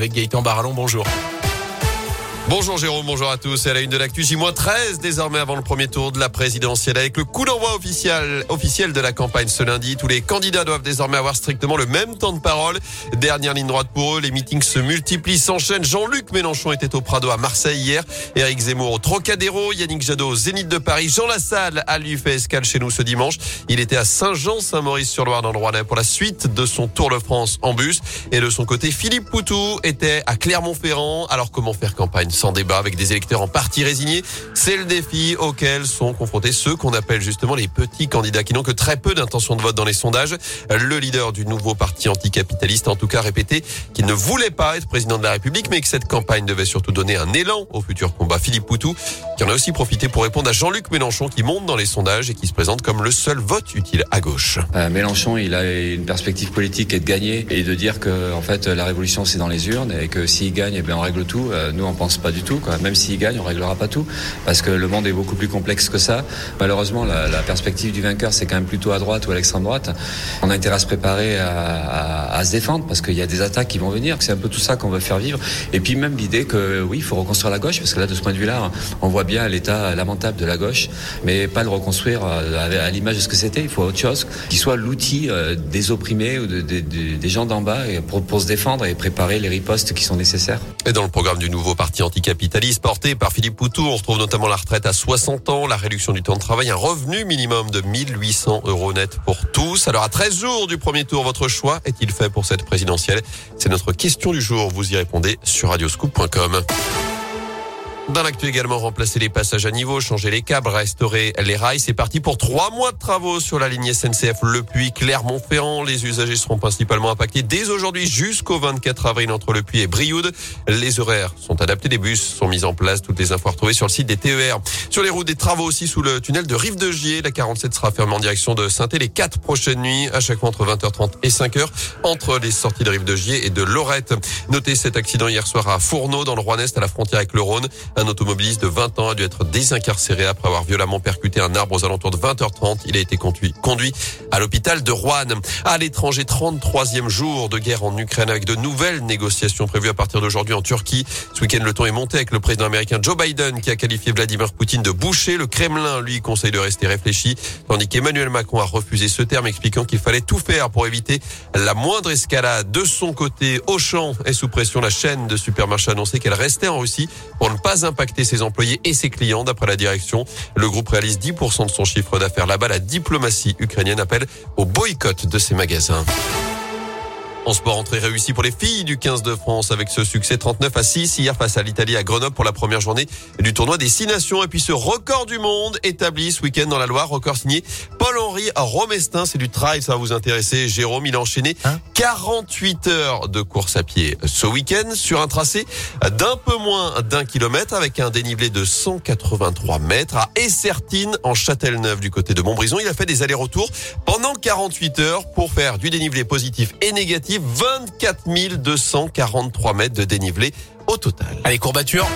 Avec Gaëtan Barallon, bonjour. Bonjour Jérôme, bonjour à tous. C'est à la une de l'actu J-13 désormais avant le premier tour de la présidentielle avec le coup d'envoi officiel, officiel de la campagne ce lundi. Tous les candidats doivent désormais avoir strictement le même temps de parole. Dernière ligne droite pour eux. Les meetings se multiplient, s'enchaînent. Jean-Luc Mélenchon était au Prado à Marseille hier. Éric Zemmour au Trocadéro. Yannick Jadot au Zénith de Paris. Jean Lassalle a lui fait escale chez nous ce dimanche. Il était à Saint-Jean-Saint-Maurice-sur-Loire dans le Rouennais pour la suite de son Tour de France en bus. Et de son côté, Philippe Poutou était à Clermont-Ferrand. Alors comment faire campagne sans débat avec des électeurs en partie résignés. C'est le défi auquel sont confrontés ceux qu'on appelle justement les petits candidats qui n'ont que très peu d'intention de vote dans les sondages. Le leader du nouveau parti anticapitaliste en tout cas répété qu'il ne voulait pas être président de la République, mais que cette campagne devait surtout donner un élan au futur combat. Philippe Poutou, qui en a aussi profité pour répondre à Jean-Luc Mélenchon, qui monte dans les sondages et qui se présente comme le seul vote utile à gauche. Euh, Mélenchon, il a une perspective politique et de gagner et de dire que en fait la révolution c'est dans les urnes et que s'il gagne, eh bien on règle tout. Euh, nous on pense pas du tout. Quoi. Même s'il gagne, on réglera pas tout parce que le monde est beaucoup plus complexe que ça. Malheureusement, la, perspective du vainqueur, c'est quand même plutôt à droite ou à l'extrême droite. On a intérêt à se préparer à, se défendre parce qu'il y a des attaques qui vont venir. C'est un peu tout ça qu'on veut faire vivre. Et puis même l'idée que oui, il faut reconstruire la gauche parce que là, de ce point de vue-là, on voit bien l'état lamentable de la gauche, mais pas le reconstruire euh, à l'image de ce que c'était. Il faut autre chose qui soit l'outil euh, des opprimés ou de, de, de, des gens d'en bas pour, pour se défendre et préparer les ripostes qui sont nécessaires. Et dans le programme du nouveau parti anticapitaliste porté par Philippe Poutou, on retrouve notamment la retraite à 60 ans, la réduction du temps de travail, un revenu minimum de 1800 euros net pour tous. Alors à 13 jours du premier tour, votre choix est-il fait pour cette présidentielle? C'est notre question du jour. Vous y répondez sur radioscoop.com. Dans l'actu également, remplacer les passages à niveau, changer les câbles, restaurer les rails. C'est parti pour trois mois de travaux sur la ligne SNCF Le Puy, Clermont-Ferrand. Les usagers seront principalement impactés dès aujourd'hui jusqu'au 24 avril entre Le Puy et Brioude. Les horaires sont adaptés, les bus sont mis en place. Toutes les infos retrouvées sur le site des TER. Sur les routes, des travaux aussi sous le tunnel de Rive de Gier. La 47 sera fermée en direction de saint les quatre prochaines nuits, à chaque fois entre 20h30 et 5h, entre les sorties de Rive de Gier et de Lorette. Notez cet accident hier soir à Fourneau, dans le Rhône-Est, à la frontière avec le Rhône. Un automobiliste de 20 ans a dû être désincarcéré après avoir violemment percuté un arbre aux alentours de 20h30. Il a été conduit, conduit à l'hôpital de Rouen. À l'étranger, 33e jour de guerre en Ukraine avec de nouvelles négociations prévues à partir d'aujourd'hui en Turquie. Ce week-end, le ton est monté avec le président américain Joe Biden qui a qualifié Vladimir Poutine de boucher. Le Kremlin, lui, conseille de rester réfléchi, tandis qu'Emmanuel Macron a refusé ce terme, expliquant qu'il fallait tout faire pour éviter la moindre escalade. De son côté, Auchan est sous pression. La chaîne de supermarchés a annoncé qu'elle restait en Russie pour ne pas impacter ses employés et ses clients. D'après la direction, le groupe réalise 10% de son chiffre d'affaires. Là-bas, la diplomatie ukrainienne appelle au boycott de ses magasins. En sport, entrée réussie pour les filles du 15 de France avec ce succès 39 à 6 hier face à l'Italie à Grenoble pour la première journée du tournoi des six nations. Et puis ce record du monde établi ce week-end dans la Loire, record signé Paul-Henri Romestin. C'est du trail, ça va vous intéresser. Jérôme, il a enchaîné hein 48 heures de course à pied ce week-end sur un tracé d'un peu moins d'un kilomètre avec un dénivelé de 183 mètres à Essertine en Châtelneuf du côté de Montbrison. Il a fait des allers-retours pendant 48 heures pour faire du dénivelé positif et négatif 24 243 mètres de dénivelé au total. Allez, courbature